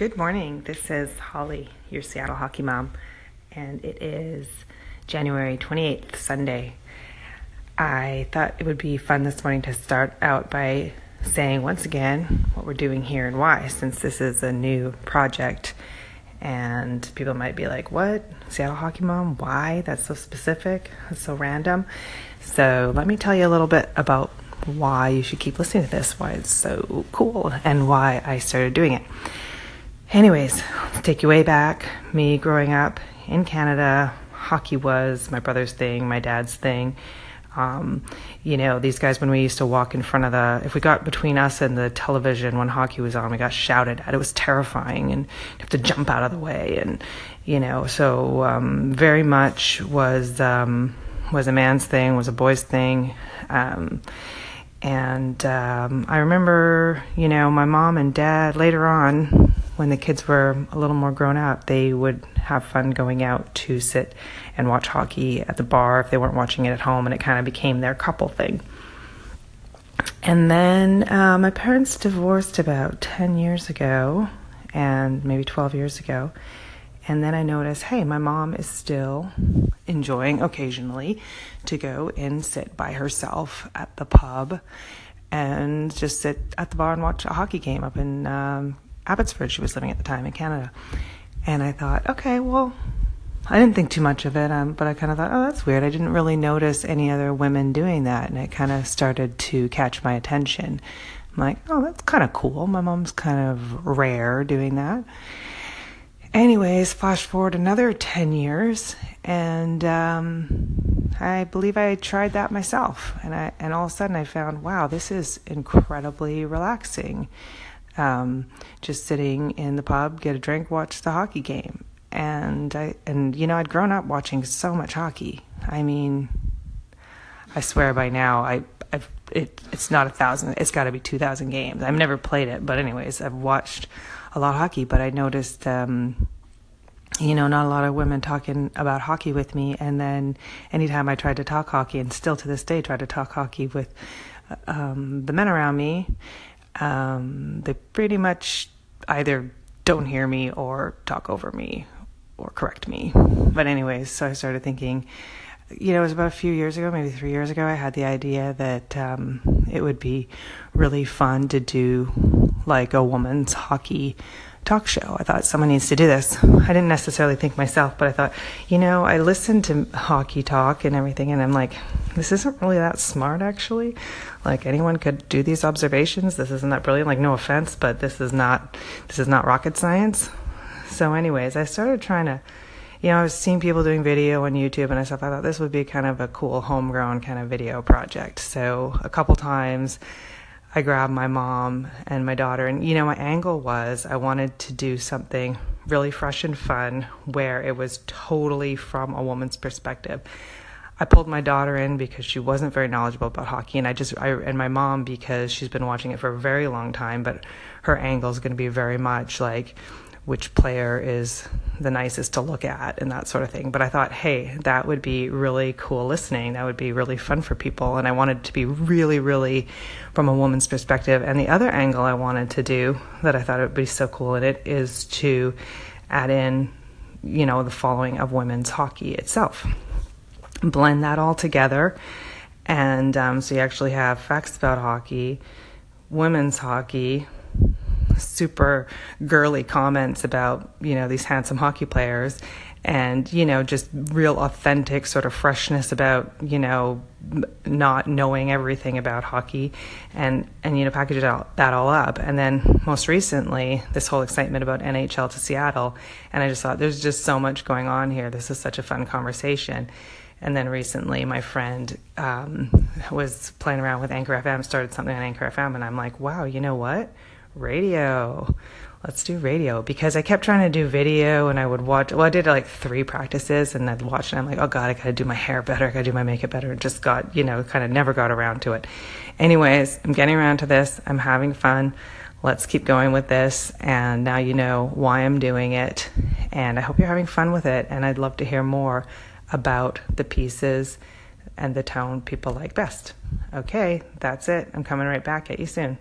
Good morning. This is Holly, your Seattle hockey mom, and it is January 28th, Sunday. I thought it would be fun this morning to start out by saying once again what we're doing here and why, since this is a new project. And people might be like, What? Seattle hockey mom? Why? That's so specific. That's so random. So, let me tell you a little bit about why you should keep listening to this, why it's so cool, and why I started doing it. Anyways, let's take you way back. Me growing up in Canada, hockey was my brother's thing, my dad's thing. Um, you know, these guys, when we used to walk in front of the, if we got between us and the television when hockey was on, we got shouted at. It was terrifying and you have to jump out of the way. And, you know, so um, very much was, um, was a man's thing, was a boy's thing. Um, and um, I remember, you know, my mom and dad later on, when the kids were a little more grown up, they would have fun going out to sit and watch hockey at the bar if they weren't watching it at home, and it kind of became their couple thing. And then uh, my parents divorced about 10 years ago, and maybe 12 years ago. And then I noticed, hey, my mom is still enjoying occasionally to go and sit by herself at the pub and just sit at the bar and watch a hockey game up in um, Abbotsford. She was living at the time in Canada. And I thought, okay, well, I didn't think too much of it, um, but I kind of thought, oh, that's weird. I didn't really notice any other women doing that, and it kind of started to catch my attention. I'm like, oh, that's kind of cool. My mom's kind of rare doing that. Anyways, flash forward another 10 years, and um, I believe I tried that myself. And, I, and all of a sudden I found, wow, this is incredibly relaxing um, just sitting in the pub, get a drink, watch the hockey game. And I and you know I'd grown up watching so much hockey. I mean, I swear by now I I've it it's not a thousand. It's got to be two thousand games. I've never played it, but anyways, I've watched a lot of hockey. But I noticed. Um, you know, not a lot of women talking about hockey with me. And then anytime I tried to talk hockey, and still to this day try to talk hockey with um, the men around me, um, they pretty much either don't hear me or talk over me or correct me. But, anyways, so I started thinking, you know, it was about a few years ago, maybe three years ago, I had the idea that um, it would be really fun to do like a woman's hockey talk show. I thought someone needs to do this. I didn't necessarily think myself, but I thought, you know, I listened to hockey talk and everything, and I'm like, this isn't really that smart, actually. Like anyone could do these observations. This isn't that brilliant. Like, no offense, but this is not this is not rocket science. So, anyways, I started trying to. You know, I was seeing people doing video on YouTube and thought, I thought this would be kind of a cool homegrown kind of video project. So a couple times I grabbed my mom and my daughter. And, you know, my angle was I wanted to do something really fresh and fun where it was totally from a woman's perspective. I pulled my daughter in because she wasn't very knowledgeable about hockey, and I just, I, and my mom because she's been watching it for a very long time, but her angle is going to be very much like, which player is the nicest to look at and that sort of thing. But I thought, hey, that would be really cool listening. That would be really fun for people. And I wanted to be really, really from a woman's perspective. And the other angle I wanted to do that I thought would be so cool in it is to add in, you know, the following of women's hockey itself. Blend that all together. And um, so you actually have facts about hockey, women's hockey, super girly comments about, you know, these handsome hockey players and, you know, just real authentic sort of freshness about, you know, not knowing everything about hockey and, and you know, package it all, that all up. And then most recently, this whole excitement about NHL to Seattle. And I just thought there's just so much going on here. This is such a fun conversation. And then recently, my friend um, was playing around with Anchor FM, started something on Anchor FM, and I'm like, wow, you know what? Radio. Let's do radio because I kept trying to do video and I would watch. Well, I did like three practices and I'd watch and I'm like, oh God, I gotta do my hair better. I gotta do my makeup better. And just got, you know, kind of never got around to it. Anyways, I'm getting around to this. I'm having fun. Let's keep going with this. And now you know why I'm doing it. And I hope you're having fun with it. And I'd love to hear more about the pieces and the tone people like best. Okay, that's it. I'm coming right back at you soon.